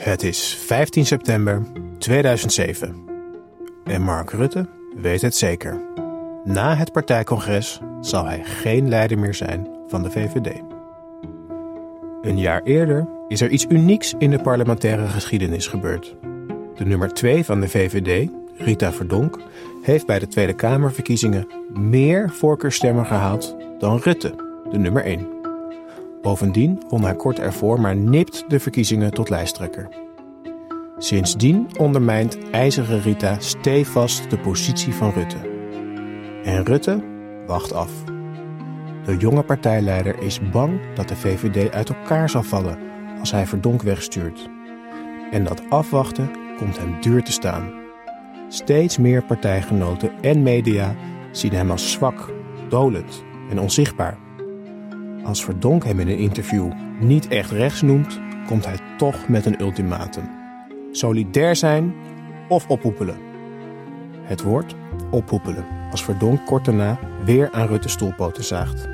Het is 15 september 2007. En Mark Rutte weet het zeker. Na het partijcongres zal hij geen leider meer zijn van de VVD. Een jaar eerder is er iets unieks in de parlementaire geschiedenis gebeurd. De nummer 2 van de VVD, Rita Verdonk, heeft bij de Tweede Kamerverkiezingen meer voorkeurstemmen gehaald dan Rutte, de nummer 1. Bovendien won hij kort ervoor maar nipt de verkiezingen tot lijsttrekker. Sindsdien ondermijnt IJzeren Rita stevast de positie van Rutte. En Rutte wacht af. De jonge partijleider is bang dat de VVD uit elkaar zal vallen als hij Verdonk wegstuurt. En dat afwachten komt hem duur te staan. Steeds meer partijgenoten en media zien hem als zwak, dolend en onzichtbaar. Als Verdonk hem in een interview niet echt rechts noemt, komt hij toch met een ultimatum. Solidair zijn of ophoepelen. Het woord ophoepelen als Verdonk kort daarna weer aan Rutte stoelpoten zaagt.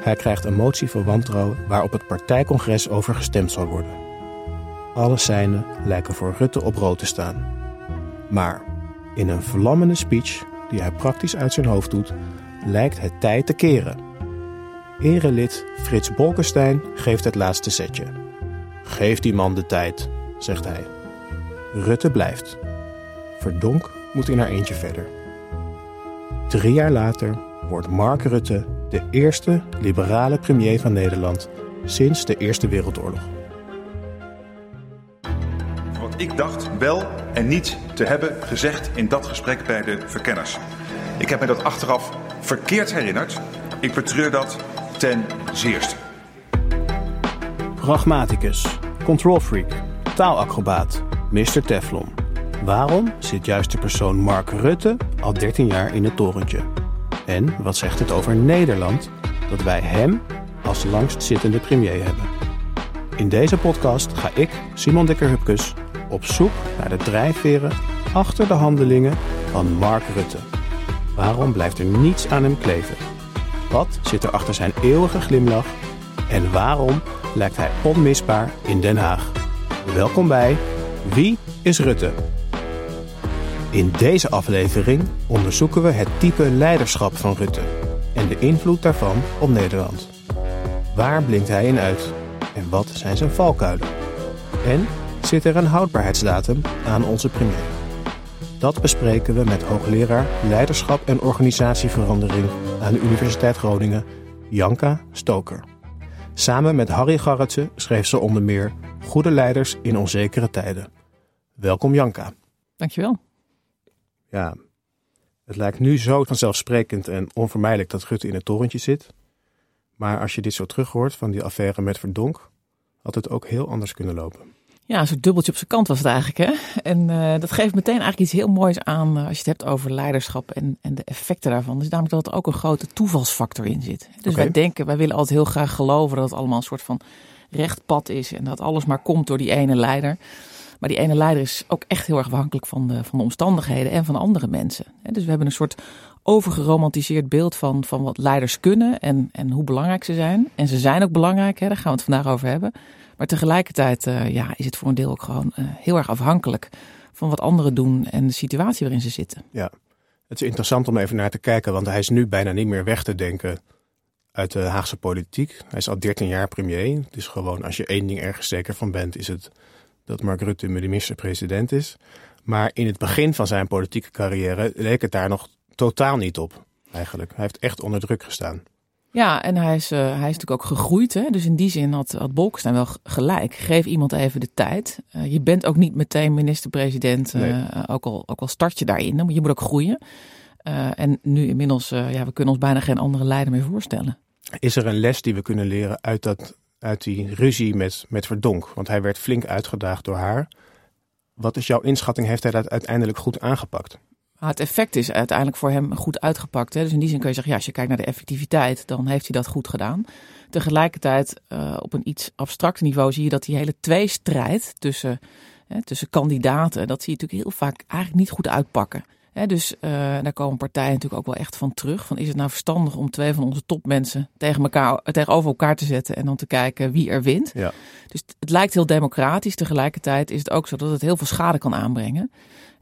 Hij krijgt een motie voor wantrouwen waarop het partijcongres over gestemd zal worden. Alle seinen lijken voor Rutte op rood te staan. Maar in een vlammende speech die hij praktisch uit zijn hoofd doet, lijkt het tijd te keren. Erelid Frits Bolkestein geeft het laatste setje. Geef die man de tijd, zegt hij. Rutte blijft. Verdonk moet in haar eentje verder. Drie jaar later wordt Mark Rutte de eerste liberale premier van Nederland sinds de Eerste Wereldoorlog. Wat ik dacht wel en niet te hebben gezegd in dat gesprek bij de verkenners. Ik heb me dat achteraf verkeerd herinnerd. Ik betreur dat ten zeerste. Pragmaticus, control freak, taalacrobaat, Mr. Teflon. Waarom zit juist de persoon Mark Rutte al 13 jaar in het torentje? En wat zegt het over Nederland dat wij hem als langstzittende premier hebben? In deze podcast ga ik, Simon Dikker-Hupkes, op zoek naar de drijfveren achter de handelingen van Mark Rutte. Waarom blijft er niets aan hem kleven? Wat zit er achter zijn eeuwige glimlach? En waarom lijkt hij onmisbaar in Den Haag? Welkom bij Wie is Rutte? In deze aflevering onderzoeken we het type leiderschap van Rutte en de invloed daarvan op Nederland. Waar blinkt hij in uit en wat zijn zijn valkuilen? En zit er een houdbaarheidsdatum aan onze premier? Dat bespreken we met hoogleraar Leiderschap en Organisatieverandering aan de Universiteit Groningen, Janka Stoker. Samen met Harry Garretsen schreef ze onder meer Goede leiders in onzekere tijden. Welkom Janka. Dankjewel. Ja, het lijkt nu zo vanzelfsprekend en onvermijdelijk dat Rutte in het torentje zit. Maar als je dit zo terug hoort van die affaire met Verdonk, had het ook heel anders kunnen lopen. Ja, een soort dubbeltje op zijn kant was het eigenlijk. Hè? En uh, dat geeft meteen eigenlijk iets heel moois aan uh, als je het hebt over leiderschap en, en de effecten daarvan. Dus namelijk dat er ook een grote toevalsfactor in zit. Dus Okay. wij denken, wij willen altijd heel graag geloven dat het allemaal een soort van recht pad is. En dat alles maar komt door die ene leider. Maar die ene leider is ook echt heel erg afhankelijk van de, van de omstandigheden en van andere mensen. Dus we hebben een soort overgeromantiseerd beeld van, van wat leiders kunnen en, en hoe belangrijk ze zijn. En ze zijn ook belangrijk, hè, daar gaan we het vandaag over hebben. Maar tegelijkertijd uh, ja, is het voor een deel ook gewoon uh, heel erg afhankelijk van wat anderen doen en de situatie waarin ze zitten. Ja, het is interessant om even naar te kijken, want hij is nu bijna niet meer weg te denken uit de Haagse politiek. Hij is al 13 jaar premier. Dus gewoon als je één ding ergens zeker van bent, is het dat Mark Rutte de minister-president is. Maar in het begin van zijn politieke carrière leek het daar nog totaal niet op, eigenlijk. Hij heeft echt onder druk gestaan. Ja, en hij is, uh, hij is natuurlijk ook gegroeid. Hè? Dus in die zin had, had Bolkestein wel gelijk. Geef iemand even de tijd. Uh, je bent ook niet meteen minister-president, uh, nee. ook, al, ook al start je daarin. Je moet ook groeien. en nu inmiddels, ja, we kunnen ons bijna geen andere leider meer voorstellen. Is er een les die we kunnen leren uit, dat, uit die ruzie met, met Verdonk? Want hij werd flink uitgedaagd door haar. Wat is jouw inschatting? Heeft hij dat uiteindelijk goed aangepakt? Het effect is uiteindelijk voor hem goed uitgepakt. Hè? Dus in die zin kun je zeggen, ja, als je kijkt naar de effectiviteit, dan heeft hij dat goed gedaan. Tegelijkertijd, uh, op een iets abstract niveau, zie je dat die hele tweestrijd tussen, hè, tussen kandidaten, dat zie je natuurlijk heel vaak eigenlijk niet goed uitpakken. dus uh, daar komen partijen natuurlijk ook wel echt van terug. Van is het nou verstandig om twee van onze topmensen tegen elkaar, tegenover elkaar te zetten en dan te kijken wie er wint? Ja. Dus het lijkt heel democratisch. Tegelijkertijd is het ook zo dat het heel veel schade kan aanbrengen.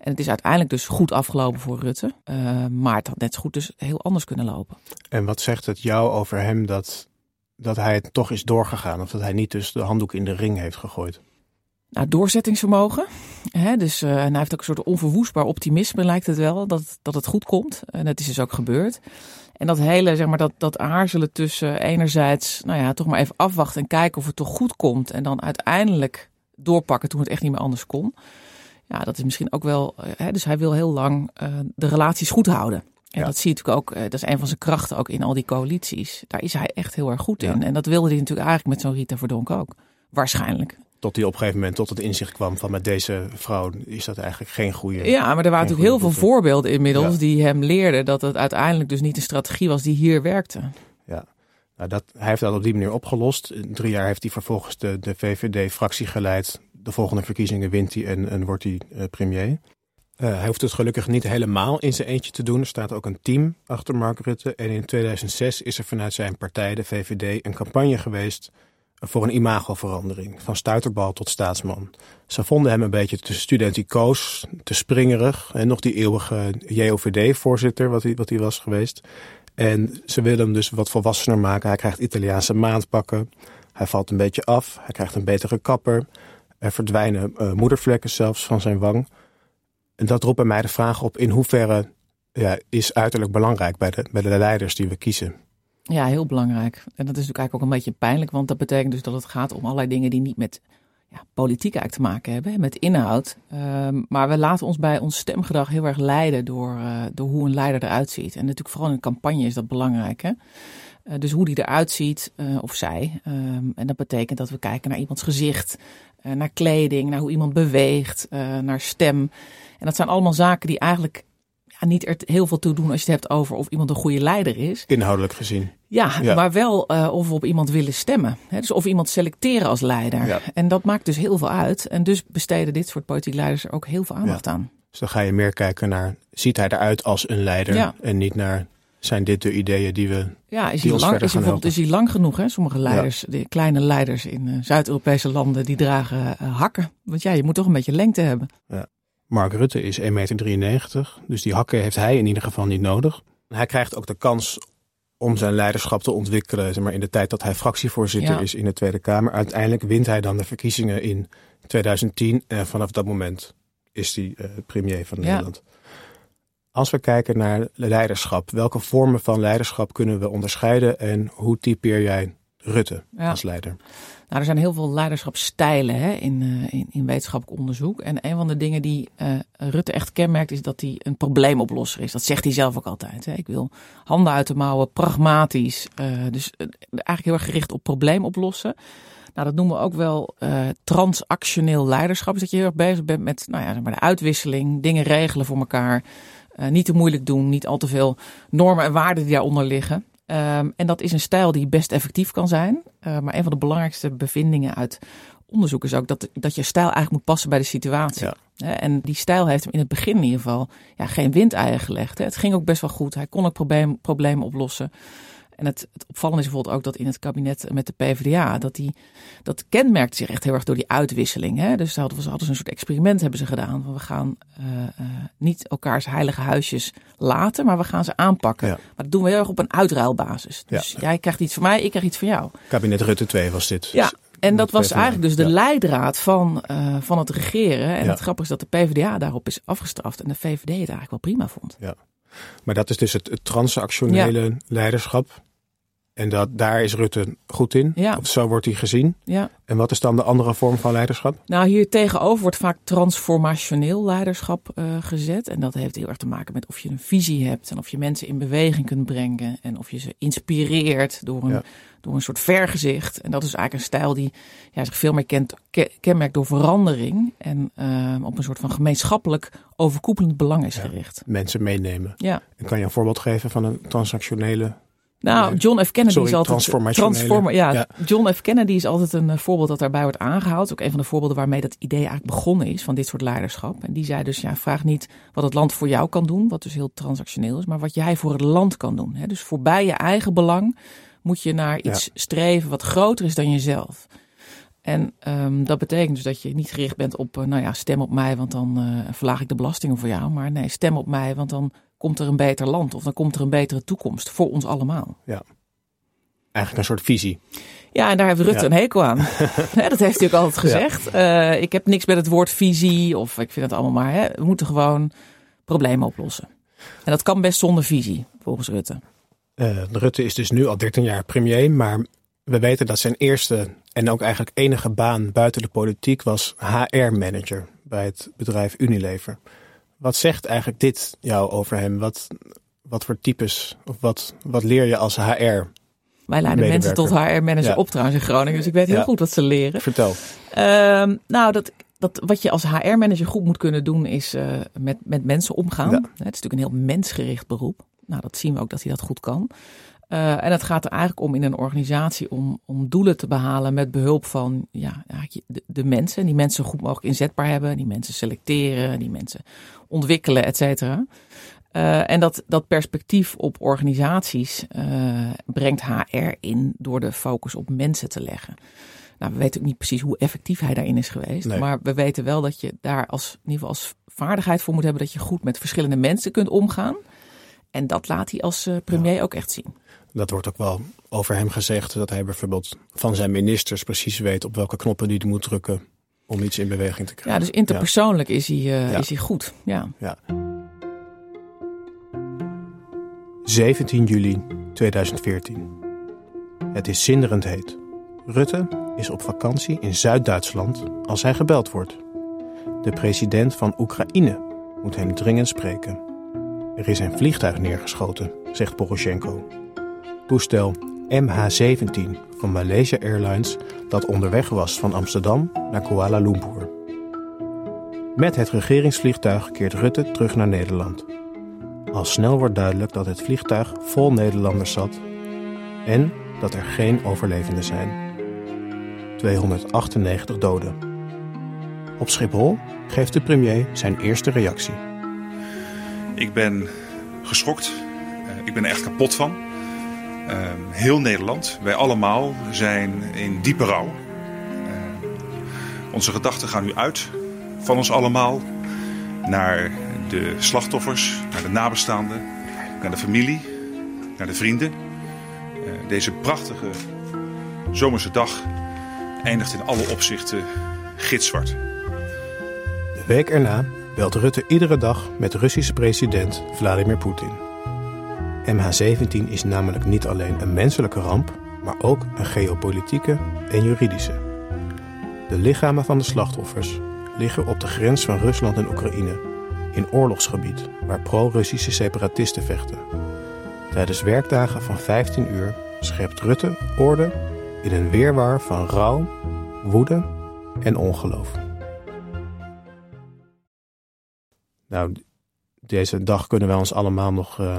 En het is uiteindelijk dus goed afgelopen voor Rutte. Uh, maar het had net zo goed dus heel anders kunnen lopen. En wat zegt het jou over hem dat, dat hij het toch is doorgegaan? Of dat hij niet dus de handdoek in de ring heeft gegooid? Nou, doorzettingsvermogen. Hè, dus, uh, en hij heeft ook een soort onverwoestbaar optimisme, lijkt het wel, dat, dat het goed komt. En dat is dus ook gebeurd. En dat hele, zeg maar, dat, dat aarzelen tussen enerzijds, nou ja, toch maar even afwachten en kijken of het toch goed komt. En dan uiteindelijk doorpakken toen het echt niet meer anders kon. Ja, dat is misschien ook wel, hè, dus hij wil heel lang uh, de relaties goed houden. En ja. dat zie je natuurlijk ook, uh, dat is een van zijn krachten ook in al die coalities. Daar is hij echt heel erg goed in. Ja. En dat wilde hij natuurlijk eigenlijk met zo'n Rita Verdonk ook. Waarschijnlijk. Tot hij op een gegeven moment tot het inzicht kwam van met deze vrouw is dat eigenlijk geen goede. Ja, maar er waren natuurlijk heel veel voorbeelden inmiddels Ja. die hem leerden dat het uiteindelijk dus niet een strategie was die hier werkte. Ja. Nou, dat, hij heeft dat op die manier opgelost. In drie jaar heeft hij vervolgens de, de VVD-fractie geleid. De volgende verkiezingen wint hij en, en wordt hij eh, premier. Eh, hij hoeft het gelukkig niet helemaal in zijn eentje te doen. Er staat ook een team achter Mark Rutte. En in 2006 is er vanuit zijn partij, de VVD, een campagne geweest voor een imagoverandering. Van stuiterbal tot staatsman. Ze vonden hem een beetje te studenticoos, te springerig. En nog die eeuwige JOVD-voorzitter, wat hij, wat hij was geweest. En ze willen hem dus wat volwassener maken. Hij krijgt Italiaanse maandpakken. Hij valt een beetje af. Hij krijgt een betere kapper. Er verdwijnen uh, moedervlekken zelfs van zijn wang. En dat roept bij mij de vraag op in hoeverre ja, is uiterlijk belangrijk bij de, bij de leiders die we kiezen. Ja, heel belangrijk. En dat is natuurlijk eigenlijk ook een beetje pijnlijk, want dat betekent dus dat het gaat om allerlei dingen die niet met ja, politiek eigenlijk te maken hebben, met inhoud. Um, maar we laten ons bij ons stemgedrag heel erg leiden door, uh, door hoe een leider eruit ziet. En natuurlijk vooral in een campagne is dat belangrijk. Hè? Uh, dus hoe die eruit ziet, of zij. Um, en dat betekent dat we kijken naar iemands gezicht, naar kleding, naar hoe iemand beweegt, uh, naar stem. En dat zijn allemaal zaken die eigenlijk ja, niet er heel veel toe doen als je het hebt over of iemand een goede leider is. Inhoudelijk gezien. Ja, ja. maar wel uh, of we op iemand willen stemmen. Hè? Dus of iemand selecteren als leider. Ja. En dat maakt dus heel veel uit. En dus besteden dit soort politieke leiders er ook heel veel aandacht aan. Dus dan ga je meer kijken naar, ziet hij eruit als een leider? En niet naar, zijn dit de ideeën die we... Ja, is Die hij, ons lang, verder is hij gaan bijvoorbeeld is hij lang genoeg? Hè? Sommige leiders, de kleine leiders in uh, Zuid-Europese landen, die dragen uh, hakken. Want ja, je moet toch een beetje lengte hebben. Mark Rutte is 1,93 meter, dus die hakken heeft hij in ieder geval niet nodig. Hij krijgt ook de kans om zijn leiderschap te ontwikkelen zeg maar, in de tijd dat hij fractievoorzitter Ja. is in de Tweede Kamer. Uiteindelijk wint hij dan de verkiezingen in 2010 en vanaf dat moment is hij uh, premier van Ja. Nederland. Als we kijken naar leiderschap, welke vormen van leiderschap kunnen we onderscheiden en hoe typeer jij Rutte Ja. als leider? Nou, er zijn heel veel leiderschapsstijlen hè, in, uh, in, in wetenschappelijk onderzoek. En een van de dingen die uh, Rutte echt kenmerkt, is dat hij een probleemoplosser is. Dat zegt hij zelf ook altijd. Hè. Ik wil handen uit de mouwen, pragmatisch. Uh, dus eigenlijk heel erg gericht op probleem oplossen. Nou, dat noemen we ook wel transactioneel leiderschap. Dus dat je heel erg bezig bent met nou ja, zeg maar de uitwisseling, dingen regelen voor elkaar. Niet te moeilijk doen, niet al te veel normen en waarden die daaronder liggen. Um, en dat is een stijl die best effectief kan zijn. Uh, maar een van de belangrijkste bevindingen uit onderzoek is ook dat, dat je stijl eigenlijk moet passen bij de situatie. Ja. En die stijl heeft hem in het begin in ieder geval ja, geen windeieren gelegd. Het ging ook best wel goed. Hij kon ook probleem, problemen oplossen. En het, het opvallende is bijvoorbeeld ook dat in het kabinet met de PvdA, dat die, dat kenmerkt zich echt heel erg door die uitwisseling. Hè? Dus hadden we hadden ze een soort experiment hebben ze gedaan. Van we gaan uh, uh, niet elkaars heilige huisjes laten, maar we gaan ze aanpakken. Ja. Maar dat doen we heel erg op een uitruilbasis. Dus Ja. jij krijgt iets van mij, ik krijg iets van jou. Kabinet Rutte 2 was dit. Ja. Dus- En dat was eigenlijk dus de Ja. leidraad van, uh, van het regeren. En Ja. het grappige is dat de PvdA daarop is afgestraft en de VVD het eigenlijk wel prima vond. Maar dat is dus het, het transactionele leiderschap. En dat, daar is Rutte goed in. Ja. Of zo wordt hij gezien. Ja. En wat is dan de andere vorm van leiderschap? Nou, hier tegenover wordt vaak transformationeel leiderschap uh, gezet. En dat heeft heel erg te maken met of je een visie hebt en of je mensen in beweging kunt brengen. En of je ze inspireert door een, Ja. door een soort vergezicht. En dat is eigenlijk een stijl die ja, zich veel meer kent, ke- kenmerkt door verandering. En uh, op een soort van gemeenschappelijk overkoepelend belang is gericht. Mensen meenemen. Ja. En kan je een voorbeeld geven van een transactionele Nou, John F. Kennedy Sorry, is altijd transformer. Ja, Ja. John F. Kennedy is altijd een eh, voorbeeld dat daarbij wordt aangehaald. Ook een van de voorbeelden waarmee dat idee eigenlijk begonnen is van dit soort leiderschap. En die zei dus: ja, vraag niet wat het land voor jou kan doen, wat dus heel transactioneel is, maar wat jij voor het land kan doen. Hè? Dus voorbij je eigen belang moet je naar iets streven wat groter is dan jezelf. En ehm, dat betekent dus dat je niet gericht bent op, eh, nou ja, stem op mij, want dan eh, verlaag ik de belastingen voor jou. Maar nee, stem op mij, want dan komt er een beter land of dan komt er een betere toekomst voor ons allemaal. Eigenlijk een soort visie. Ja, en daar heeft Rutte Ja. een hekel aan. Dat heeft hij ook altijd gezegd. Eh, ik heb niks met het woord visie of ik vind het allemaal maar. Hè. We moeten gewoon problemen oplossen. En dat kan best zonder visie, volgens Rutte. Eh, Rutte is dus nu al 13 jaar premier, maar we weten dat zijn eerste en ook eigenlijk enige baan buiten de politiek was HR-manager bij het bedrijf Unilever. Wat zegt eigenlijk dit jou over hem? Wat, wat voor types of wat, wat leer je als HR? Wij leiden mensen tot. HR-manager Ja. op trouwens in Groningen. Dus ik weet heel Ja. goed wat ze leren. Vertel. Ehm, nou, dat, dat, wat je als HR-manager goed moet kunnen doen, is eh, met, met mensen omgaan. Ja. Het is natuurlijk een heel mensgericht beroep. Nou, dat zien we ook dat hij dat goed kan. Eh, en het gaat er eigenlijk om in een organisatie om, om doelen te behalen met behulp van ja, de, de mensen. Die mensen zo goed mogelijk inzetbaar hebben. Die mensen selecteren, die mensen ontwikkelen, et cetera. Eh, en dat, dat perspectief op organisaties eh, brengt HR in door de focus op mensen te leggen. Nou, we weten ook niet precies hoe effectief hij daarin is geweest. Nee. Maar we weten wel dat je daar als, in ieder geval als vaardigheid voor moet hebben dat je goed met verschillende mensen kunt omgaan. En dat laat hij als premier ook echt zien. Dat wordt ook wel over hem gezegd, dat hij bijvoorbeeld van zijn ministers precies weet op welke knoppen hij moet drukken om iets in beweging te Ja, krijgen. dus interpersoonlijk is, hij, eh, Ja. is hij goed. Ja. Ja. 17 juli 2014. Het is zinderend heet. Rutte is op vakantie in Zuid-Duitsland als hij gebeld wordt. De president van Oekraïne moet hem dringend spreken. Er is een vliegtuig neergeschoten, zegt Poroshenko. Toestel MH17 van Malaysia Airlines dat onderweg was van Amsterdam naar Kuala Lumpur. Met het regeringsvliegtuig keert Rutte terug naar Nederland. Al snel wordt duidelijk dat het vliegtuig vol Nederlanders zat en dat er geen overlevenden zijn. 298 doden. Op Schiphol geeft de premier zijn eerste reactie. Ik ben geschokt. Eh, ik ben er echt kapot van. Eh, heel Nederland, wij allemaal zijn in diepe rouw. Eh, onze gedachten gaan nu uit van ons allemaal naar de slachtoffers, naar de nabestaanden, naar de familie, naar de vrienden. Eh, deze prachtige zomerse dag eindigt in alle opzichten gitzwart. De week erna belt Rutte iedere dag met Russische president Vladimir Poetin. MH17 is namelijk niet alleen een menselijke ramp, maar ook een geopolitieke en juridische. De lichamen van de slachtoffers liggen op de grens van Rusland en Oekraïne, in oorlogsgebied waar pro-Russische separatisten vechten. Tijdens werkdagen van 15 uur schept Rutte orde in een weerwar van rouw, woede en ongeloof. Nou, deze dag kunnen wij ons allemaal nog eh,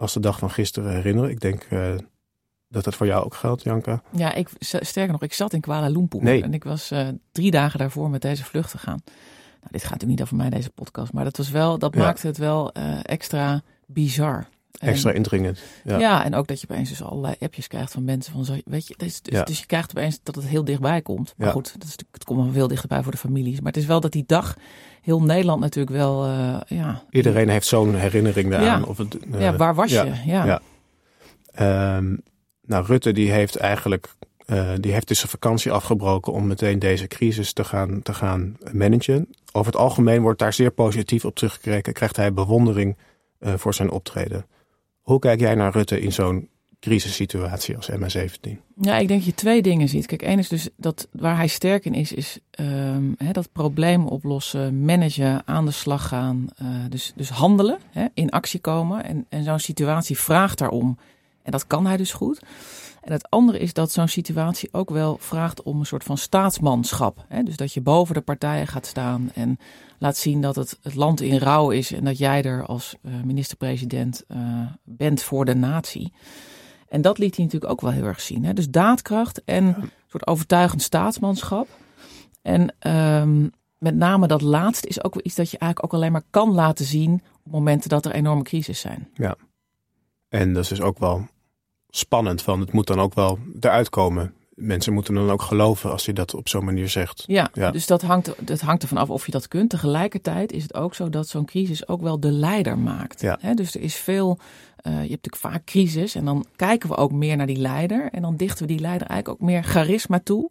als de dag van gisteren herinneren. Ik denk eh, dat dat voor jou ook geldt, Janka. Ja, ik, sterker nog, ik zat in Kuala Lumpur Nee. en ik was eh, drie dagen daarvoor met deze vlucht gegaan. Nou, dit gaat natuurlijk niet over mij, deze podcast, maar dat, was wel, dat Ja. maakte het wel eh, extra bizar. Extra indringend. Ja. Ja. en ook dat je opeens dus allerlei appjes krijgt van mensen van zo, weet je, dus, dus, Ja. dus je krijgt opeens dat het heel dichtbij komt. Maar Ja. goed, dat is, het komt wel veel dichterbij voor de families. Maar het is wel dat die dag heel Nederland natuurlijk wel, eh, ja, Iedereen heeft zo'n herinnering daaraan. Ja. Of het, eh, ja, waar was je? Ja. Ja. Ehm, nou, Rutte die heeft eigenlijk eh, die heeft dus zijn vakantie afgebroken om meteen deze crisis te gaan, te gaan managen. Over het algemeen wordt daar zeer positief op teruggekeken. Krijgt hij bewondering voor zijn optreden. Hoe kijk jij naar Rutte in zo'n crisissituatie als MH17? Ja, ik denk dat je twee dingen ziet. Kijk, één is dus dat waar hij sterk in is, is ehm, dat probleem oplossen, managen, aan de slag gaan. eh, dus, dus handelen, in actie komen. En, en zo'n situatie vraagt daarom. En dat kan hij dus goed. En het andere is dat zo'n situatie ook wel vraagt om een soort van staatsmanschap. Hè? Dus dat je boven de partijen gaat staan en laat zien dat het, het land in rouw is en dat jij er als uh, minister-president uh, bent voor de natie. En dat liet hij natuurlijk ook wel heel erg zien. Hè? Dus daadkracht en een soort overtuigend staatsmanschap. En um, met name dat laatste is ook wel iets dat je eigenlijk ook alleen maar kan laten zien op momenten dat er enorme crisis zijn. Ja. En dat is dus ook wel spannend, van het moet dan ook wel eruit komen. Mensen moeten dan ook geloven als je dat op zo'n manier zegt. Ja, ja, dus dat hangt, dat hangt ervan af of je dat kunt. Tegelijkertijd is het ook zo dat zo'n crisis ook wel de leider maakt. Ja. dus er is veel, uh, je hebt natuurlijk vaak crisis en dan kijken we ook meer naar die leider. En dan dichten we die leider eigenlijk ook meer charisma toe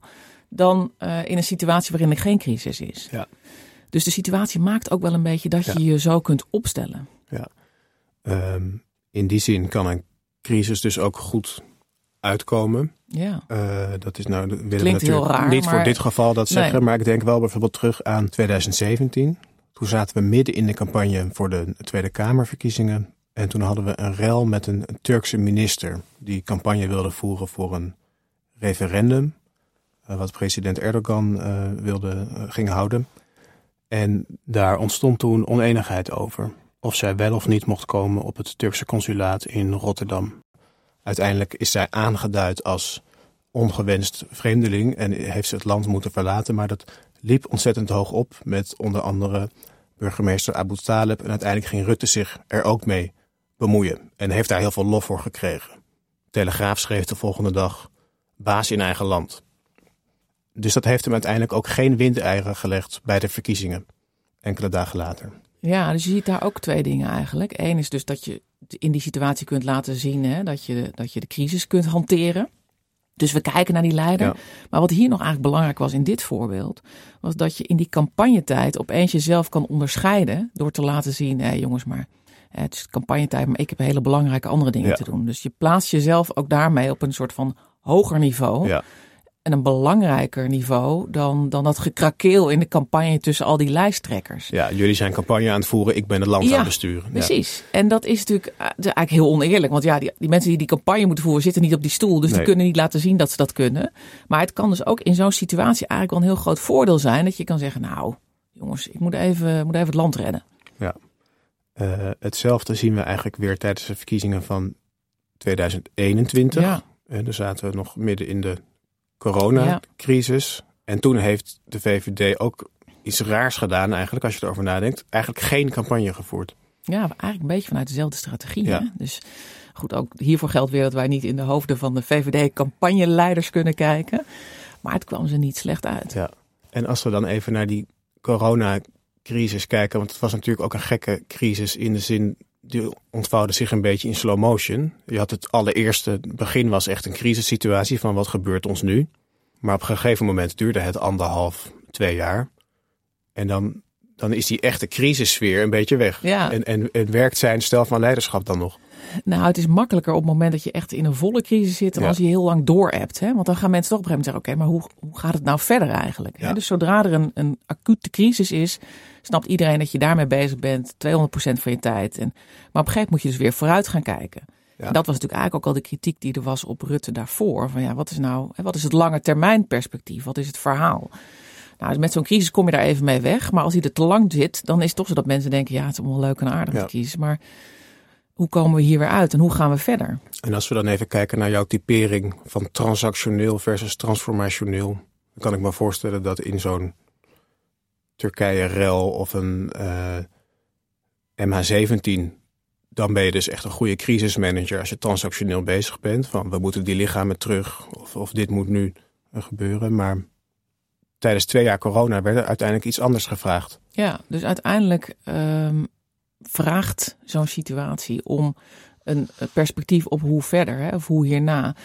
dan uh, in een situatie waarin er geen crisis is. Ja. Dus de situatie maakt ook wel een beetje dat je je zo kunt opstellen. Ja. Um, in die zin kan een crisis dus ook goed uitkomen. Ja. Uh, dat is nou, willen Klinkt we natuurlijk raar, niet maar... voor dit geval dat zeggen, Nee. maar ik denk wel bijvoorbeeld terug aan 2017. Toen zaten we midden in de campagne voor de Tweede Kamerverkiezingen. En toen hadden we een rel met een, een Turkse minister die campagne wilde voeren voor een referendum. Uh, wat president Erdogan uh, wilde, ging houden. En daar ontstond toen oneenigheid over of zij wel of niet mocht komen op het Turkse consulaat in Rotterdam. Uiteindelijk is zij aangeduid als ongewenst vreemdeling en heeft ze het land moeten verlaten. Maar dat liep ontzettend hoog op met onder andere burgemeester Abu Talib. En uiteindelijk ging Rutte zich er ook mee bemoeien en heeft daar heel veel lof voor gekregen. Telegraaf schreef de volgende dag baas in eigen land. Dus dat heeft hem uiteindelijk ook geen windeieren gelegd bij de verkiezingen, enkele dagen later. Ja, dus je ziet daar ook twee dingen eigenlijk. Eén is dus dat je in die situatie kunt laten zien hè, dat, je, dat je de crisis kunt hanteren. Dus we kijken naar die leider. Ja. Maar wat hier nog eigenlijk belangrijk was in dit voorbeeld, was dat je in die campagnetijd opeens jezelf kan onderscheiden door te laten zien, hé jongens, maar het is campagnetijd, maar ik heb hele belangrijke andere dingen Ja. te doen. Dus je plaatst jezelf ook daarmee op een soort van hoger niveau. Ja. En een belangrijker niveau dan, dan dat gekrakeel in de campagne tussen al die lijsttrekkers. Ja, jullie zijn campagne aan het voeren, ik ben het land Ja, aan het besturen. Ja. Precies. En dat is natuurlijk eh, dat is eigenlijk heel oneerlijk. Want ja, die, die mensen die die campagne moeten voeren zitten niet op die stoel. Dus Nee. die kunnen niet laten zien dat ze dat kunnen. Maar het kan dus ook in zo'n situatie eigenlijk wel een heel groot voordeel zijn. Dat je kan zeggen, nou jongens, ik moet even, moet even het land redden. Eh, hetzelfde zien we eigenlijk weer tijdens de verkiezingen van 2021. Ja. En daar zaten we nog midden in de coronacrisis. En toen heeft de VVD ook iets raars gedaan eigenlijk, als je erover nadenkt. Eigenlijk geen campagne gevoerd. Ja, eigenlijk een beetje vanuit dezelfde strategie. Ja. Hè? Dus goed, ook hiervoor geldt weer dat wij niet in de hoofden van de VVD-campagneleiders kunnen kijken. Maar het kwam ze niet slecht uit. Ja. En als we dan even naar die coronacrisis kijken, want het was natuurlijk ook een gekke crisis in de zin, die ontvouwde zich een beetje in slow motion. Je had het allereerste het begin was echt een crisissituatie van wat gebeurt ons nu. Maar op een gegeven moment duurde het anderhalf, twee jaar. En dan, dan is die echte crisissfeer een beetje weg. Ja. En, en, en werkt zijn stel van leiderschap dan nog? Nou, het is makkelijker op het moment dat je echt in een volle crisis zit dan Ja. als je heel lang door hebt. Hè? Want dan gaan mensen toch op een gegeven moment zeggen, oké, maar hoe, hoe gaat het nou verder eigenlijk? Ja. Dus zodra er een, een acute crisis is, snapt iedereen dat je daarmee bezig bent, 200% van je tijd. En, maar op een gegeven moment moet je dus weer vooruit gaan kijken. Ja. En dat was natuurlijk eigenlijk ook al de kritiek die er was op Rutte daarvoor. Van ja, wat is nou, wat is het lange termijn perspectief? Wat is het verhaal? Nou, dus met zo'n crisis kom je daar even mee weg. Maar als hij er te lang zit, dan is het toch zo dat mensen denken, ja, het is allemaal leuk en aardig Ja. de crisis. Maar hoe komen we hier weer uit en hoe gaan we verder? En als we dan even kijken naar jouw typering van transactioneel versus transformationeel, dan kan ik me voorstellen dat in zo'n Turkije-rel of een eh, MH17, dan ben je dus echt een goede crisismanager als je transactioneel bezig bent. Van we moeten die lichamen terug of, of dit moet nu eh, gebeuren. Maar tijdens twee jaar corona werd er uiteindelijk iets anders gevraagd. Ja, dus uiteindelijk ehm, vraagt zo'n situatie om een een perspectief op hoe verder, hè, of hoe hierna.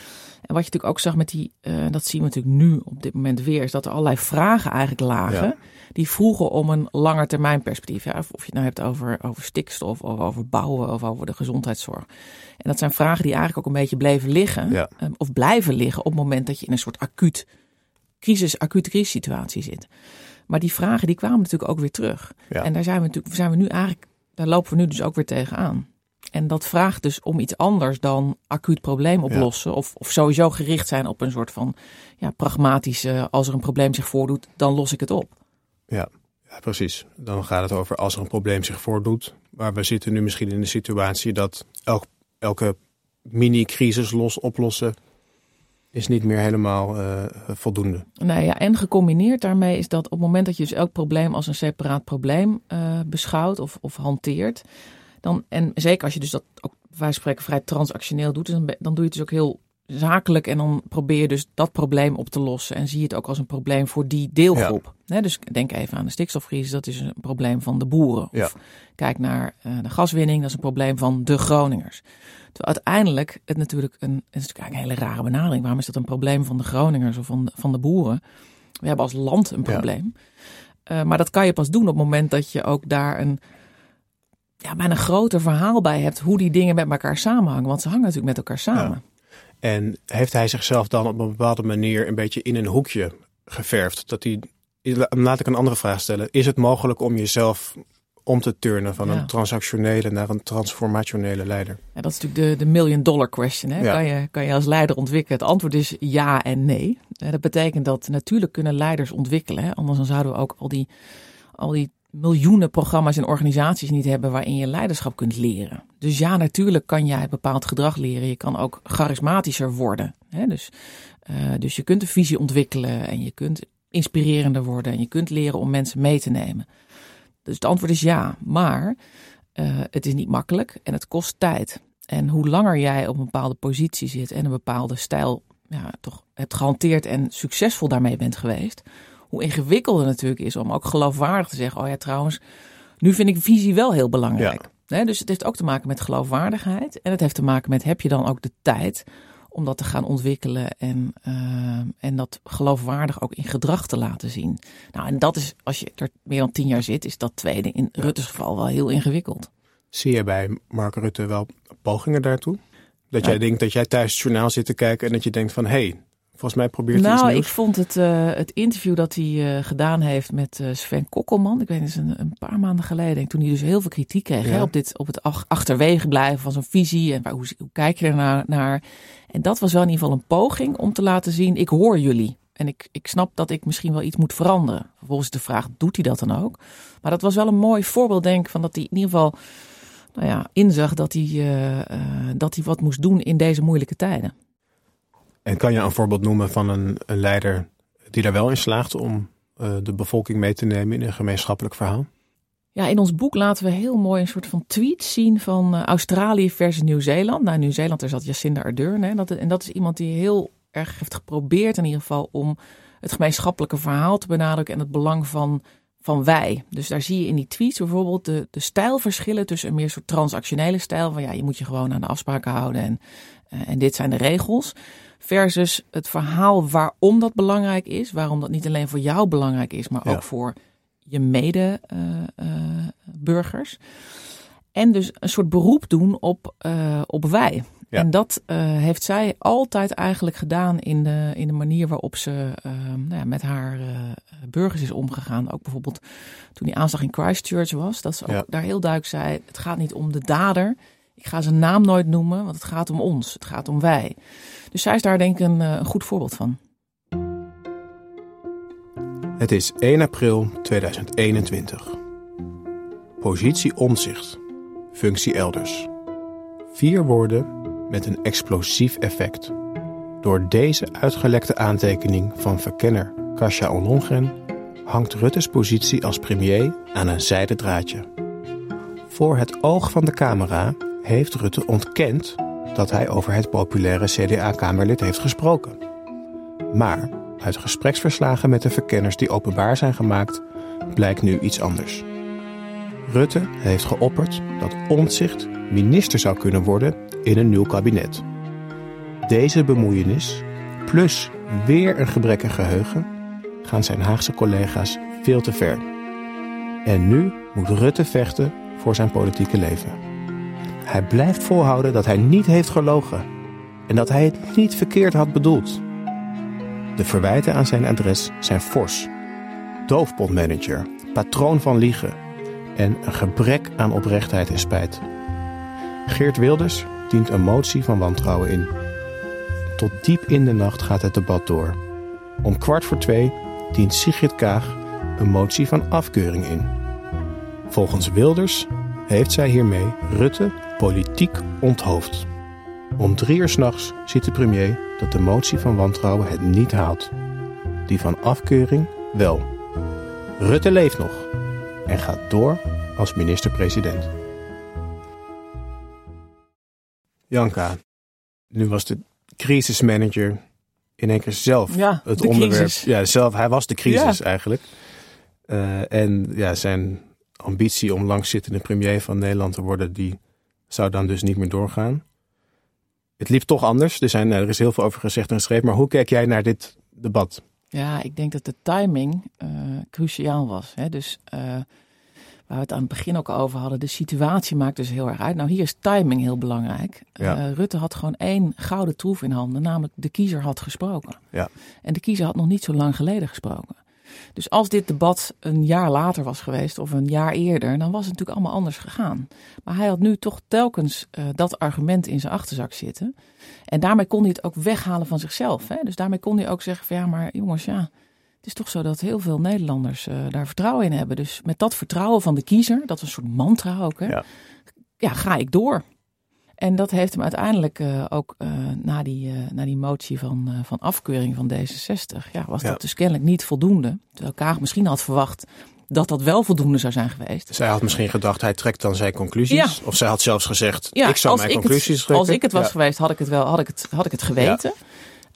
En wat je natuurlijk ook zag met die, eh, dat zien we natuurlijk nu op dit moment weer, is dat er allerlei vragen eigenlijk lagen. Ja. Die vroegen om een langer termijn perspectief. Ja, of je het nou hebt over, over stikstof, of over bouwen, of over de gezondheidszorg. En dat zijn vragen die eigenlijk ook een beetje bleven liggen. Ja. eh, of blijven liggen op het moment dat je in een soort acuut crisis, acute crisissituatie zit. Maar die vragen die kwamen natuurlijk ook weer terug. En daar zijn we natuurlijk, zijn we nu eigenlijk, daar lopen we nu dus ook weer tegenaan. En dat vraagt dus om iets anders dan acuut probleem oplossen. Of, of sowieso gericht zijn op een soort van ja, pragmatische, als er een probleem zich voordoet, dan los ik het op. Ja. ja, precies. Dan gaat het over als er een probleem zich voordoet. Maar we zitten nu misschien in de situatie dat elk, elke mini-crisis los oplossen is niet meer helemaal uh, voldoende. Nou ja, en gecombineerd daarmee is dat op het moment dat je dus elk probleem als een separaat probleem uh, beschouwt of, of hanteert, dan, en zeker als je dus dat ook wij spreken vrij transactioneel doet, dan, dan doe je het dus ook heel zakelijk en dan probeer je dus dat probleem op te lossen en zie je het ook als een probleem voor die deelgroep. Ja. dus denk even aan de stikstofcrisis, dat is een probleem van de boeren. Ja. Of kijk naar uh, de gaswinning, dat is een probleem van de Groningers. Terwijl uiteindelijk het natuurlijk een, het is natuurlijk een hele rare benadering. Waarom is dat een probleem van de Groningers of van de, van de boeren? We hebben als land een probleem. Ja. Uh, maar dat kan je pas doen op het moment dat je ook daar een ja, bijna een groter verhaal bij hebt hoe die dingen met elkaar samenhangen. Want ze hangen natuurlijk met elkaar samen. Ja. En heeft hij zichzelf dan op een bepaalde manier een beetje in een hoekje geverfd? Dat hij, laat ik een andere vraag stellen. Is het mogelijk om jezelf om te turnen van ja. een transactionele naar een transformationele leider? Ja, dat is natuurlijk de, de million dollar question. Hè? Ja. Kan, je, kan je als leider ontwikkelen? Het antwoord is ja en nee. Dat betekent dat natuurlijk kunnen leiders ontwikkelen. Hè? Anders dan zouden we ook al die, al die miljoenen programma's en organisaties niet hebben waarin je leiderschap kunt leren. Dus ja, natuurlijk kan jij bepaald gedrag leren. Je kan ook charismatischer worden. Hè? Dus, uh, dus je kunt een visie ontwikkelen en je kunt inspirerender worden en je kunt leren om mensen mee te nemen. Dus het antwoord is ja, maar uh, het is niet makkelijk en het kost tijd. En hoe langer jij op een bepaalde positie zit en een bepaalde stijl ja, toch hebt gehanteerd en succesvol daarmee bent geweest, hoe ingewikkelder het natuurlijk is om ook geloofwaardig te zeggen: Oh ja, trouwens, nu vind ik visie wel heel belangrijk. Ja. dus het heeft ook te maken met geloofwaardigheid. En het heeft te maken met: heb je dan ook de tijd om dat te gaan ontwikkelen en, uh, en dat geloofwaardig ook in gedrag te laten zien. Nou, en dat is, als je er meer dan tien jaar zit, is dat tweede in Rutte's geval wel heel ingewikkeld. Zie je bij Mark Rutte wel pogingen daartoe? Dat ja. jij denkt dat jij thuis het journaal zit te kijken en dat je denkt van hé, hey, volgens mij probeert hij nou, iets nieuws. ik vond het, uh, het interview dat hij uh, gedaan heeft met uh, Sven Kokkelman, ik weet niet, een, een paar maanden geleden, toen hij dus heel veel kritiek kreeg ja. hè, op, dit, op het achterwege blijven van zo'n visie en waar, hoe, hoe kijk je er naar, naar? En dat was wel in ieder geval een poging om te laten zien, ik hoor jullie. En ik, ik snap dat ik misschien wel iets moet veranderen. Vervolgens de vraag, doet hij dat dan ook? Maar dat was wel een mooi voorbeeld, denk ik, van dat hij in ieder geval nou ja, inzag dat hij, dat hij wat moest doen in deze moeilijke tijden. En kan je een voorbeeld noemen van een, een leider die daar wel in slaagt om uh, de bevolking mee te nemen in een gemeenschappelijk verhaal? Ja, in ons boek laten we heel mooi een soort van tweet zien van uh, Australië versus Nieuw-Zeeland. Nou, Nieuw-Zeeland, daar zat Jacinda Ardern. Hè, dat, en dat is iemand die heel erg heeft geprobeerd in ieder geval om het gemeenschappelijke verhaal te benadrukken en het belang van, van wij. Dus daar zie je in die tweets bijvoorbeeld de, de stijlverschillen tussen een meer soort transactionele stijl. Van ja, je moet je gewoon aan de afspraken houden en, uh, en dit zijn de regels. Versus het verhaal waarom dat belangrijk is. Waarom dat niet alleen voor jou belangrijk is, maar ook ja. voor je medeburgers. Uh, uh, en dus een soort beroep doen op, uh, op wij. Ja. En dat heeft zij altijd eigenlijk gedaan in de, in de manier waarop ze nou ja, met haar burgers is omgegaan. Ook bijvoorbeeld toen die aanslag in Christchurch was. Dat ze ook ja. daar heel duidelijk zei, het gaat niet om de dader. Ik ga zijn naam nooit noemen, want het gaat om ons. Het gaat om wij. Dus zij is daar denk ik een, een goed voorbeeld van. Het is 1 april 2021. Positie onzicht. Functie elders. Vier woorden met een explosief effect. Door deze uitgelekte aantekening van verkenner Kasia Ollongren hangt Rutte's positie als premier aan een zijden draadje. Voor het oog van de camera heeft Rutte ontkend dat hij over het populaire CDA-kamerlid heeft gesproken. Maar uit gespreksverslagen met de verkenners die openbaar zijn gemaakt, blijkt nu iets anders. Rutte heeft geopperd dat Omtzigt minister zou kunnen worden in een nieuw kabinet. Deze bemoeienis, plus weer een gebrekkig geheugen, gaan zijn Haagse collega's veel te ver. En nu moet Rutte vechten voor zijn politieke leven. Hij blijft volhouden dat hij niet heeft gelogen en dat hij het niet verkeerd had bedoeld. De verwijten aan zijn adres zijn fors. Doofpotmanager, patroon van liegen en een gebrek aan oprechtheid en spijt. Geert Wilders dient een motie van wantrouwen in. Tot diep in de nacht gaat het debat door. Om kwart voor twee dient Sigrid Kaag een motie van afkeuring in. Volgens Wilders heeft zij hiermee Rutte politiek onthoofd. Om drie uur s'nachts ziet de premier dat de motie van wantrouwen het niet haalt. Die van afkeuring wel. Rutte leeft nog en gaat door als minister-president. Janka, nu was de crisismanager in één keer zelf Ja, het de onderwerp. crisis. Ja, zelf, hij was de crisis Ja. eigenlijk. Eh, en ja, zijn ambitie om langzittende premier van Nederland te worden, die zou dan dus niet meer doorgaan. Het liep toch anders. Er, zijn, er is heel veel over gezegd en geschreven. Maar hoe kijk jij naar dit debat? Ja, ik denk dat de timing eh, cruciaal was. Hè? Dus eh, waar we het aan het begin ook over hadden, de situatie maakt dus heel erg uit. Nou, hier is timing heel belangrijk. Ja. Eh, Rutte had gewoon één gouden troef in handen, namelijk de kiezer had gesproken. Ja. En de kiezer had nog niet zo lang geleden gesproken. Dus als dit debat een jaar later was geweest of een jaar eerder, dan was het natuurlijk allemaal anders gegaan. Maar hij had nu toch telkens eh, dat argument in zijn achterzak zitten. En daarmee kon hij het ook weghalen van zichzelf. Hè? Dus daarmee kon hij ook zeggen van ja, maar jongens, ja, het is toch zo dat heel veel Nederlanders eh, daar vertrouwen in hebben. Dus met dat vertrouwen van de kiezer, dat was een soort mantra ook, hè? Ja. Ja. ga ik door. En dat heeft hem uiteindelijk eh, ook eh, na, die, eh, na die motie van, van afkeuring van D66, ja, was Ja. dat dus kennelijk niet voldoende. Terwijl Kaag misschien had verwacht dat dat wel voldoende zou zijn geweest. Zij had misschien gedacht, hij trekt dan zijn conclusies. Ja. Of zij had zelfs gezegd, Ja, ik zou mijn ik conclusies het, trekken. Als ik het was geweest, had ik het wel had ik het, had ik het geweten.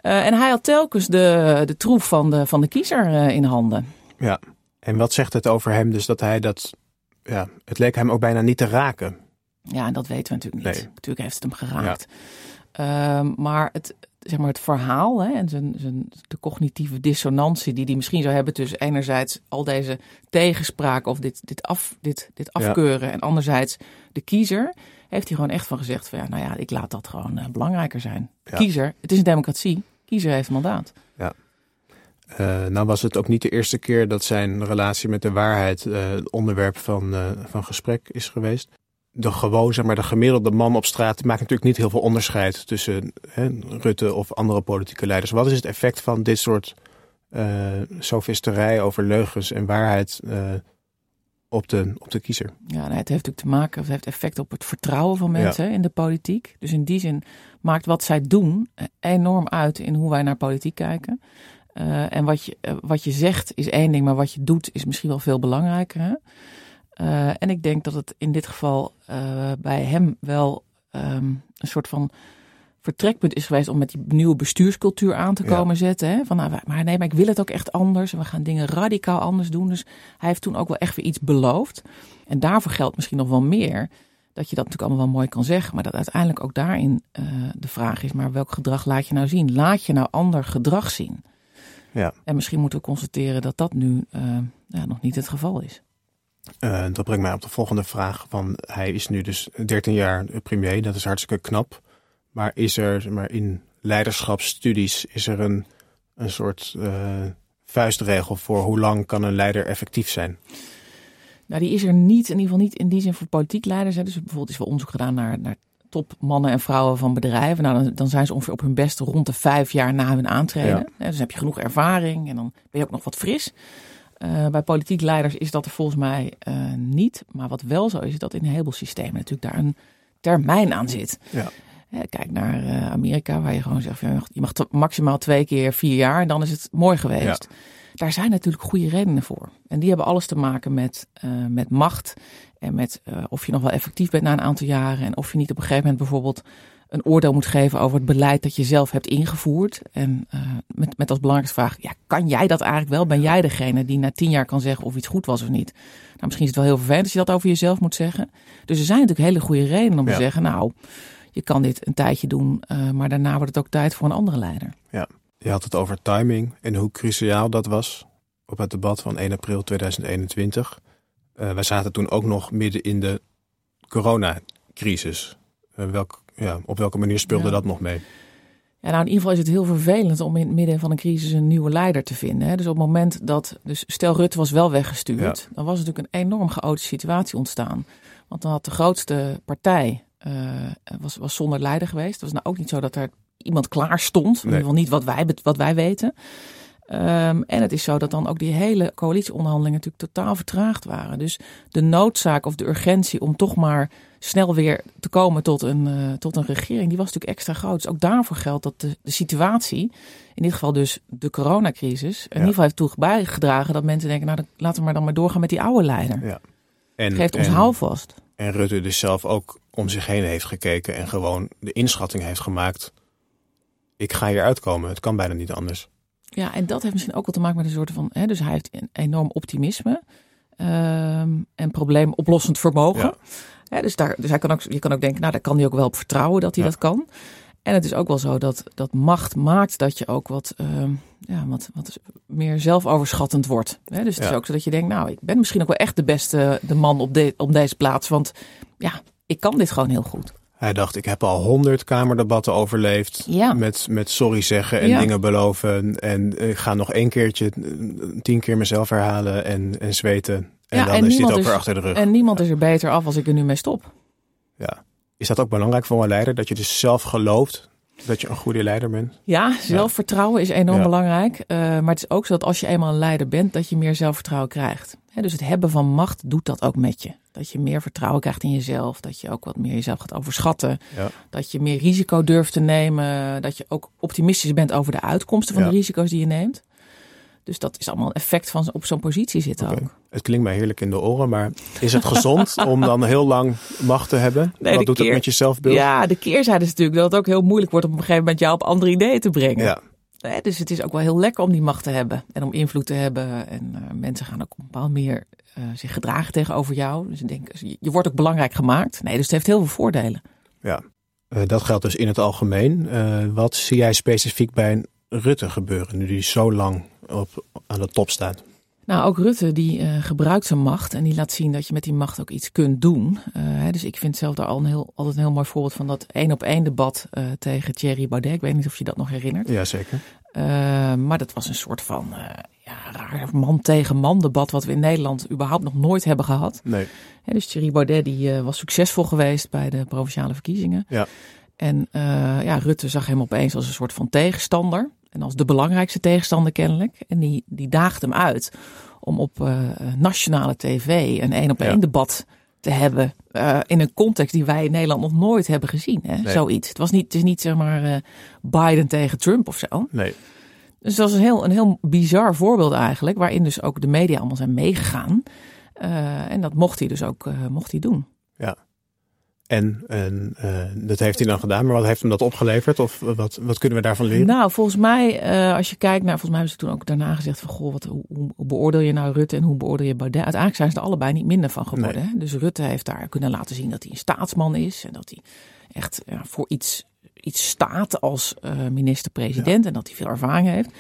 En hij had telkens de, de troef van de, van de kiezer in handen. Ja. En wat zegt het over hem dus dat hij dat... Ja, het leek hem ook bijna niet te raken. Ja, en dat weten we natuurlijk niet. Nee. Natuurlijk heeft het hem geraakt. Ehm, maar, het, zeg maar het verhaal hè, en zijn, zijn, de cognitieve dissonantie die hij misschien zou hebben tussen enerzijds al deze tegenspraak of dit, dit, af, dit, dit Ja. afkeuren en anderzijds de kiezer, heeft hij gewoon echt van gezegd van ja, nou ja, ik laat dat gewoon eh, belangrijker zijn. Ja. Kiezer, het is een democratie, kiezer heeft mandaat. Eh, nou was het ook niet de eerste keer dat zijn relatie met de waarheid het onderwerp van, van gesprek is geweest. De gewoon, zeg maar, de gemiddelde man op straat maakt natuurlijk niet heel veel onderscheid tussen hè, Rutte of andere politieke leiders. Wat is het effect van dit soort eh sofisterij over leugens en waarheid eh, op, de, op de kiezer? Ja, nou, het heeft natuurlijk te maken, het heeft effect op het vertrouwen van mensen in de politiek. Dus in die zin maakt wat zij doen enorm uit in hoe wij naar politiek kijken. Eh, en wat je, wat je zegt is één ding, maar wat je doet is misschien wel veel belangrijker. Hè? Eh, en ik denk dat het in dit geval eh, bij hem wel ehm, een soort van vertrekpunt is geweest om met die nieuwe bestuurscultuur aan te Ja. komen zetten. Hè? Van, nou, maar nee, maar ik wil het ook echt anders en we gaan dingen radicaal anders doen. Dus hij heeft toen ook wel echt weer iets beloofd. En daarvoor geldt misschien nog wel meer dat je dat natuurlijk allemaal wel mooi kan zeggen, maar dat uiteindelijk ook daarin eh, de vraag is: maar welk gedrag laat je nou zien? Laat je nou ander gedrag zien? Ja. En misschien moeten we constateren dat dat nu ja, nog niet het geval is. Eh, dat brengt mij op de volgende vraag. Van, hij is nu dus 13 jaar premier, dat is hartstikke knap. Maar is er maar, in leiderschapsstudies is er een, een soort eh, vuistregel voor hoe lang kan een leider effectief zijn? Nou, die is er niet, in ieder geval niet in die zin voor politiek leiders. Hè. Dus bijvoorbeeld is wel onderzoek gedaan naar, naar topmannen en vrouwen van bedrijven. Nou, dan, dan zijn ze ongeveer op hun best rond de vijf jaar na hun aantreden. Ja. Dus heb je genoeg ervaring en dan ben je ook nog wat fris. Eh, bij politiek leiders is dat er volgens mij eh, niet. Maar wat wel zo is, is dat in een heleboel systemen natuurlijk daar een termijn aan zit. Ja. Kijk naar eh, Amerika, waar je gewoon zegt, je mag, je mag t- maximaal twee keer vier jaar en dan is het mooi geweest. Daar zijn natuurlijk goede redenen voor. En die hebben alles te maken met, met macht en met of je nog wel effectief bent na een aantal jaren en of je niet op een gegeven moment bijvoorbeeld een oordeel moet geven over het beleid dat je zelf hebt ingevoerd. En eh, met, met als belangrijkste vraag, ja, kan jij dat eigenlijk wel? Ben jij degene die na tien jaar kan zeggen of iets goed was of niet? Nou, misschien is het wel heel vervelend als je dat over jezelf moet zeggen. Dus er zijn natuurlijk hele goede redenen om te Ja. zeggen, nou, je kan dit een tijdje doen, eh, maar daarna wordt het ook tijd voor een andere leider. Je had het over timing en hoe cruciaal dat was op het debat van 1 april 2021. Eh wij zaten toen ook nog midden in de coronacrisis. Welk, ja, op welke manier speelde Ja. dat nog mee? Ja, nou in ieder geval is het heel vervelend om in het midden van een crisis een nieuwe leider te vinden. Hè. Dus op het moment dat, dus stel Rutte was wel weggestuurd, dan was natuurlijk een enorm chaotische situatie ontstaan. Want dan had de grootste partij was, was zonder leider geweest. Het was nou ook niet zo dat er iemand klaar stond. In ieder geval niet wat wij, wat wij weten. Um, en het is zo dat dan ook die hele coalitieonderhandelingen natuurlijk totaal vertraagd waren. Dus de noodzaak of de urgentie om toch maar snel weer te komen tot een, uh, tot een regering, die was natuurlijk extra groot. Dus ook daarvoor geldt dat de, de situatie, in dit geval dus de coronacrisis, in ieder geval heeft toe bijgedragen dat mensen denken, nou laten we maar dan maar doorgaan met die oude leider. Ja. En, Geeft ons en, houvast. En Rutte dus zelf ook om zich heen heeft gekeken en gewoon de inschatting heeft gemaakt, ik ga hier uitkomen, het kan bijna niet anders. Ja, en dat heeft misschien ook wel te maken met een soort van. Hè, dus hij heeft een enorm optimisme um, en probleemoplossend vermogen. Ja. Dus, daar, dus hij kan ook, je kan ook denken, nou, daar kan hij ook wel op vertrouwen dat hij dat kan. En het is ook wel zo dat, dat macht maakt dat je ook wat, uh, ja, wat, wat meer zelfoverschattend wordt. Dus het is ook zo dat je denkt, nou, ik ben misschien ook wel echt de beste de man op, de, op deze plaats. Want ja, ik kan dit gewoon heel goed. Hij dacht, ik heb al honderd kamerdebatten overleefd. Ja. Met, met sorry zeggen en dingen beloven. En ik ga nog één keertje, tien keer mezelf herhalen en, en zweten. En dan is dit ook weer achter de rug. En niemand is er beter af als ik er nu mee stop. Ja. Is dat ook belangrijk voor een leider? Dat je dus zelf gelooft dat je een goede leider bent? Ja, zelfvertrouwen is enorm belangrijk. Uh, maar het is ook zo dat als je eenmaal een leider bent, dat je meer zelfvertrouwen krijgt. dus het hebben van macht doet dat ook met je. Dat je meer vertrouwen krijgt in jezelf. Dat je ook wat meer jezelf gaat overschatten. Ja. Dat je meer risico durft te nemen. Dat je ook optimistisch bent over de uitkomsten van de risico's die je neemt. Dus dat is allemaal een effect van op zo'n positie zitten ook. Het klinkt mij heerlijk in de oren, maar is het gezond om dan heel lang macht te hebben? Wat doet het met je zelfbeeld? Ja, de keerzijde is natuurlijk dat het ook heel moeilijk wordt om op een gegeven moment jou op andere ideeën te brengen. Ja. dus het is ook wel heel lekker om die macht te hebben en om invloed te hebben. En uh, mensen gaan ook op een bepaald meer uh, zich gedragen tegenover jou. Dus ik denk, je wordt ook belangrijk gemaakt. Nee, dus het heeft heel veel voordelen. Ja, uh, dat geldt dus in het algemeen. wat zie jij specifiek bij Rutte gebeuren nu die zo lang op, aan de top staat? Nou, ook Rutte die uh, gebruikt zijn macht en die laat zien dat je met die macht ook iets kunt doen. Uh, hè, dus ik vind zelf daar al een heel, altijd een heel mooi voorbeeld van dat één op één debat uh, tegen Thierry Baudet. Ik weet niet of je dat nog herinnert. Jazeker. maar dat was een soort van ja, raar man tegen man debat wat we in Nederland überhaupt nog nooit hebben gehad. Nee. Hè, dus Thierry Baudet die was succesvol geweest bij de provinciale verkiezingen. Ja. En ja, Rutte zag hem opeens als een soort van tegenstander. En als de belangrijkste tegenstander kennelijk. En die, die daagt hem uit om op uh, nationale tv een één op één debat te hebben. Uh, in een context die wij in Nederland nog nooit hebben gezien. Hè? Zoiets. Het, was niet, het is niet zeg maar uh, Biden tegen Trump of zo. Nee. Dus dat was een heel, een heel bizar voorbeeld eigenlijk. Waarin dus ook de media allemaal zijn meegegaan. en dat mocht hij dus ook mocht hij doen. Ja. En, en uh, dat heeft hij dan gedaan, maar wat heeft hem dat opgeleverd? Of wat, wat kunnen we daarvan leren? Nou, volgens mij, uh, als je kijkt naar, volgens mij hebben ze toen ook daarna gezegd van, goh, wat, hoe, hoe, beoordeel je nou Rutte en hoe beoordeel je Baudet? Uiteindelijk zijn ze er allebei niet minder van geworden. Nee. Dus Rutte heeft daar kunnen laten zien dat hij een staatsman is en dat hij echt ja, voor iets, iets staat als uh, minister-president en dat hij veel ervaring heeft.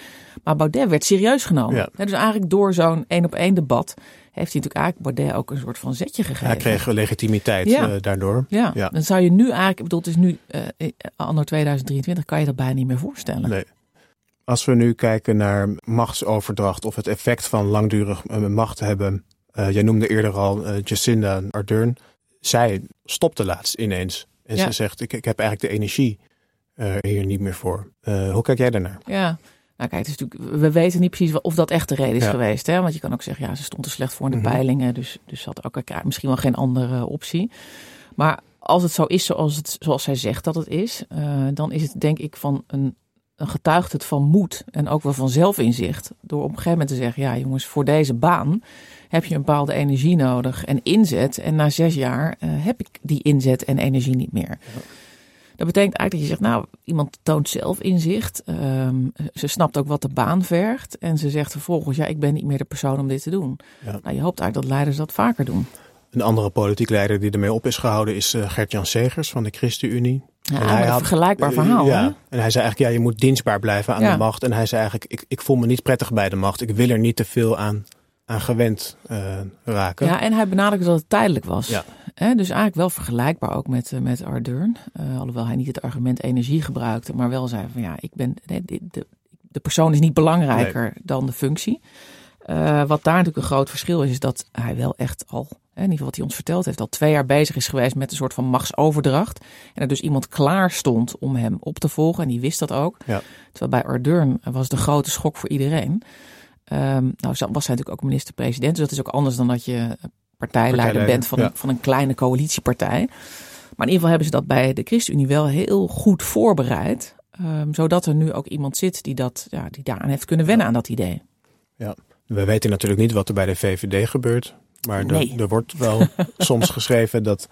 Maar Baudet werd serieus genomen. Ja. dus eigenlijk door zo'n één op één debat heeft hij natuurlijk eigenlijk Baudet ook een soort van zetje gegeven. Hij kreeg legitimiteit ja. uh, daardoor. Ja. ja. dan zou je nu eigenlijk, ik bedoel, het is nu uh, anno 2023, kan je dat bijna niet meer voorstellen. Nee. Als we nu kijken naar machtsoverdracht of het effect van langdurig macht hebben. jij noemde eerder al Jacinda Ardern. Zij stopte laatst ineens. En ja. ze zegt, ik, ik heb eigenlijk de energie hier niet meer voor. hoe kijk jij daarnaar? Ja, nou kijk, het is natuurlijk, we weten niet precies of dat echt de reden is geweest. Hè? Want je kan ook zeggen, ja, ze stond er slecht voor in de mhm. peilingen. Dus, dus had ook misschien wel geen andere optie. Maar als het zo is zoals, het, zoals zij zegt dat het is, uh, dan is het denk ik van een, een getuigt het van moed en ook wel van zelfinzicht. Door op een gegeven moment te zeggen, ja jongens, voor deze baan heb je een bepaalde energie nodig en inzet. En na zes jaar uh, heb ik die inzet en energie niet meer. Ja. Dat betekent eigenlijk dat je zegt, nou, iemand toont zelf inzicht. Um, ze snapt ook wat de baan vergt. En ze zegt vervolgens, ja, ik ben niet meer de persoon om dit te doen. Ja. Nou, je hoopt eigenlijk dat leiders dat vaker doen. Een andere politiek leider die ermee op is gehouden is uh, Gert-Jan Segers van de ChristenUnie. Ja, hij had een vergelijkbaar verhaal. ja, en hij zei eigenlijk, ja, je moet dienstbaar blijven aan de macht. En hij zei eigenlijk, ik, ik voel me niet prettig bij de macht. Ik wil er niet te veel aan aan gewend uh, raken. Ja, en hij benadrukte dat het tijdelijk was. Ja. He, dus eigenlijk wel vergelijkbaar ook met, uh, met Ardern. Uh, alhoewel hij niet het argument energie gebruikte, maar wel zei van ja, ik ben, de, de, de persoon is niet belangrijker dan de functie. Uh, wat daar natuurlijk een groot verschil is, is dat hij wel echt al, in ieder geval wat hij ons verteld heeft, al twee jaar bezig is geweest met een soort van machtsoverdracht. En er dus iemand klaar stond om hem op te volgen. En die wist dat ook. Ja. Terwijl bij Ardern was de grote schok voor iedereen. Um, nou was hij natuurlijk ook minister-president. Dus dat is ook anders dan dat je partijleider, bent van, een, van een kleine coalitiepartij. Maar in ieder geval hebben ze dat bij de ChristenUnie wel heel goed voorbereid. Um, zodat er nu ook iemand zit die, dat, ja, die daaraan heeft kunnen wennen aan dat idee. Ja, we weten natuurlijk niet wat er bij de VVD gebeurt. Maar er, er wordt wel soms geschreven dat,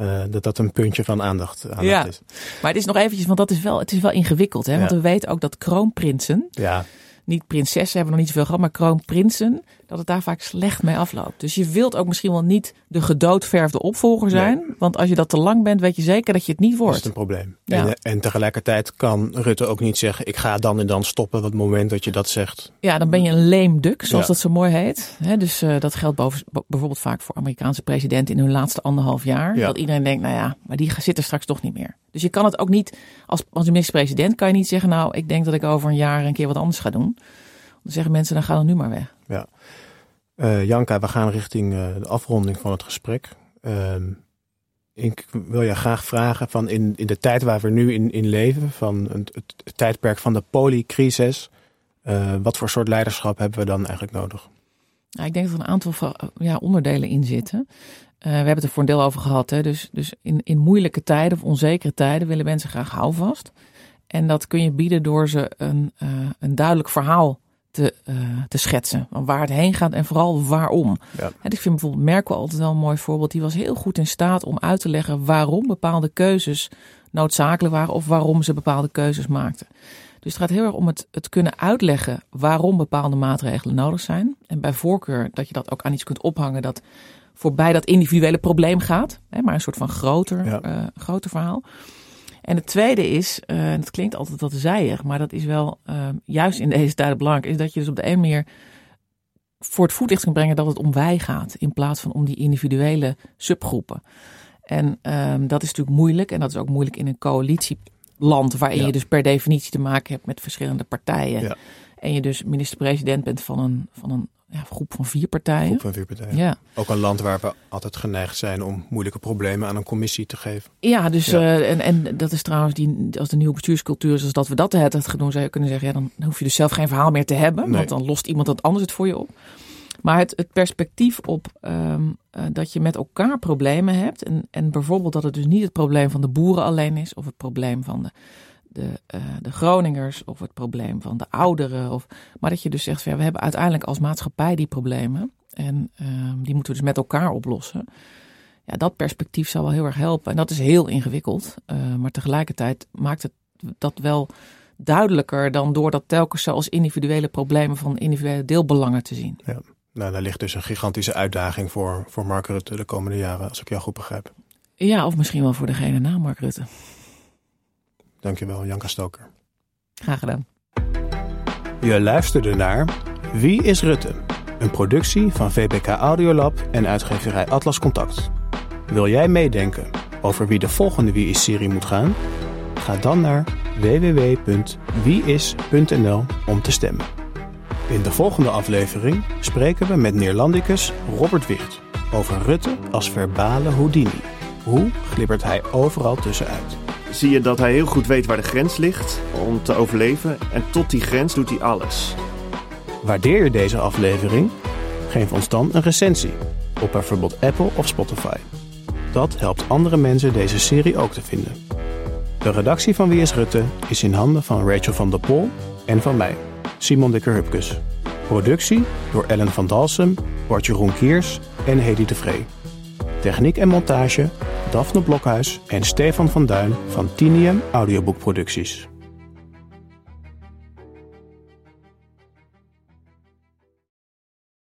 uh, dat dat een puntje van aandacht, aandacht ja. is. Maar het is nog eventjes, want dat is wel, het is wel ingewikkeld. Hè? Want we weten ook dat kroonprinsen, ja. niet prinsessen hebben we nog niet zoveel gehad, maar kroonprinsen, dat het daar vaak slecht mee afloopt. Dus je wilt ook misschien wel niet de gedoodverfde opvolger zijn. Want als je dat te lang bent, weet je zeker dat je het niet wordt. Dat is een probleem. En, eh, en, tegelijkertijd kan Rutte ook niet zeggen, ik ga dan en dan stoppen. Op het moment dat je dat zegt. Ja, dan ben je een lame duck, zoals dat zo mooi heet. dus uh, dat geldt boven, bijvoorbeeld vaak voor Amerikaanse presidenten in hun laatste anderhalf jaar. Dat iedereen denkt, nou ja, maar die zit er straks toch niet meer. Dus je kan het ook niet, als, als minister-president kan je niet zeggen, nou, ik denk dat ik over een jaar een keer wat anders ga doen. Dan zeggen mensen, dan ga dan nu maar weg. Ja. Uh, Janka, we gaan richting uh, de afronding van het gesprek. Uh, ik wil je graag vragen van in, in de tijd waar we nu in, in leven, van het, het, tijdperk van de polycrisis, uh, wat voor soort leiderschap hebben we dan eigenlijk nodig? Ik denk dat er een aantal ja, onderdelen in zitten. we hebben het er voor een deel over gehad. Hè? Dus, dus in, in moeilijke tijden of onzekere tijden willen mensen graag houvast. En dat kun je bieden door ze een, een duidelijk verhaal te, uh, te schetsen. Waar het heen gaat en vooral waarom. Ja. En ik vind bijvoorbeeld Merkel altijd wel een mooi voorbeeld. Die was heel goed in staat om uit te leggen waarom bepaalde keuzes noodzakelijk waren of waarom ze bepaalde keuzes maakten. Dus het gaat heel erg om het, het kunnen uitleggen waarom bepaalde maatregelen nodig zijn. En bij voorkeur dat je dat ook aan iets kunt ophangen dat voorbij dat individuele probleem gaat. Hè, maar een soort van groter, ja. uh, groter verhaal. En het tweede is, uh, en het klinkt altijd wat zijig, maar dat is wel uh, juist in deze tijden belangrijk, is dat je dus op de een manier voor het voetlicht kan brengen dat het om wij gaat, in plaats van om die individuele subgroepen. En um, dat is natuurlijk moeilijk en dat is ook moeilijk in een coalitieland waarin ja. je dus per definitie te maken hebt met verschillende partijen. Ja. En je dus minister-president bent van een, van een ja, groep van vier partijen. Groep van vier partijen. Ja. Ook een land waar we altijd geneigd zijn om moeilijke problemen aan een commissie te geven. Ja, dus ja. Uh, en, en dat is trouwens die, als de nieuwe bestuurscultuur, zoals dat we dat het het gedaan, zou je kunnen zeggen, ja, dan hoef je dus zelf geen verhaal meer te hebben, nee. want dan lost iemand dat anders het voor je op. Maar het, het perspectief op um, uh, dat je met elkaar problemen hebt. En, en bijvoorbeeld dat het dus niet het probleem van de boeren alleen is, of het probleem van de de, uh, de Groningers of het probleem van de ouderen. Of, maar dat je dus zegt, ja, we hebben uiteindelijk als maatschappij die problemen. En uh, die moeten we dus met elkaar oplossen. Ja, dat perspectief zal wel heel erg helpen. En dat is heel ingewikkeld. Uh, maar tegelijkertijd maakt het dat wel duidelijker dan door dat telkens zoals individuele problemen van individuele deelbelangen te zien. Ja. Nou, daar ligt dus een gigantische uitdaging voor, voor Mark Rutte de komende jaren, als ik jou goed begrijp. Ja, of misschien wel voor degene na Mark Rutte. Dankjewel, Janka Stoker. Graag gedaan. Je luisterde naar Wie is Rutte? Een productie van VPK Audiolab en uitgeverij Atlas Contact. Wil jij meedenken over wie de volgende Wie is-serie moet gaan? Ga dan naar www.wieis.nl om te stemmen. In de volgende aflevering spreken we met Neerlandicus Robert Wicht over Rutte als verbale Houdini. Hoe glibbert hij overal tussenuit? Zie je dat hij heel goed weet waar de grens ligt om te overleven. En tot die grens doet hij alles. Waardeer je deze aflevering? Geef ons dan een recensie op bijvoorbeeld Apple of Spotify. Dat helpt andere mensen deze serie ook te vinden. De redactie van Wie is Rutte is in handen van Rachel van der Pol en van mij, Simon Dikker-Hupkes. Productie door Ellen van Dalsem, Bart Jeroen Kiers en Hedy de Vree. Techniek en montage Daphne Blokhuis en Stefan van Duin van Tinium Audioboekproducties.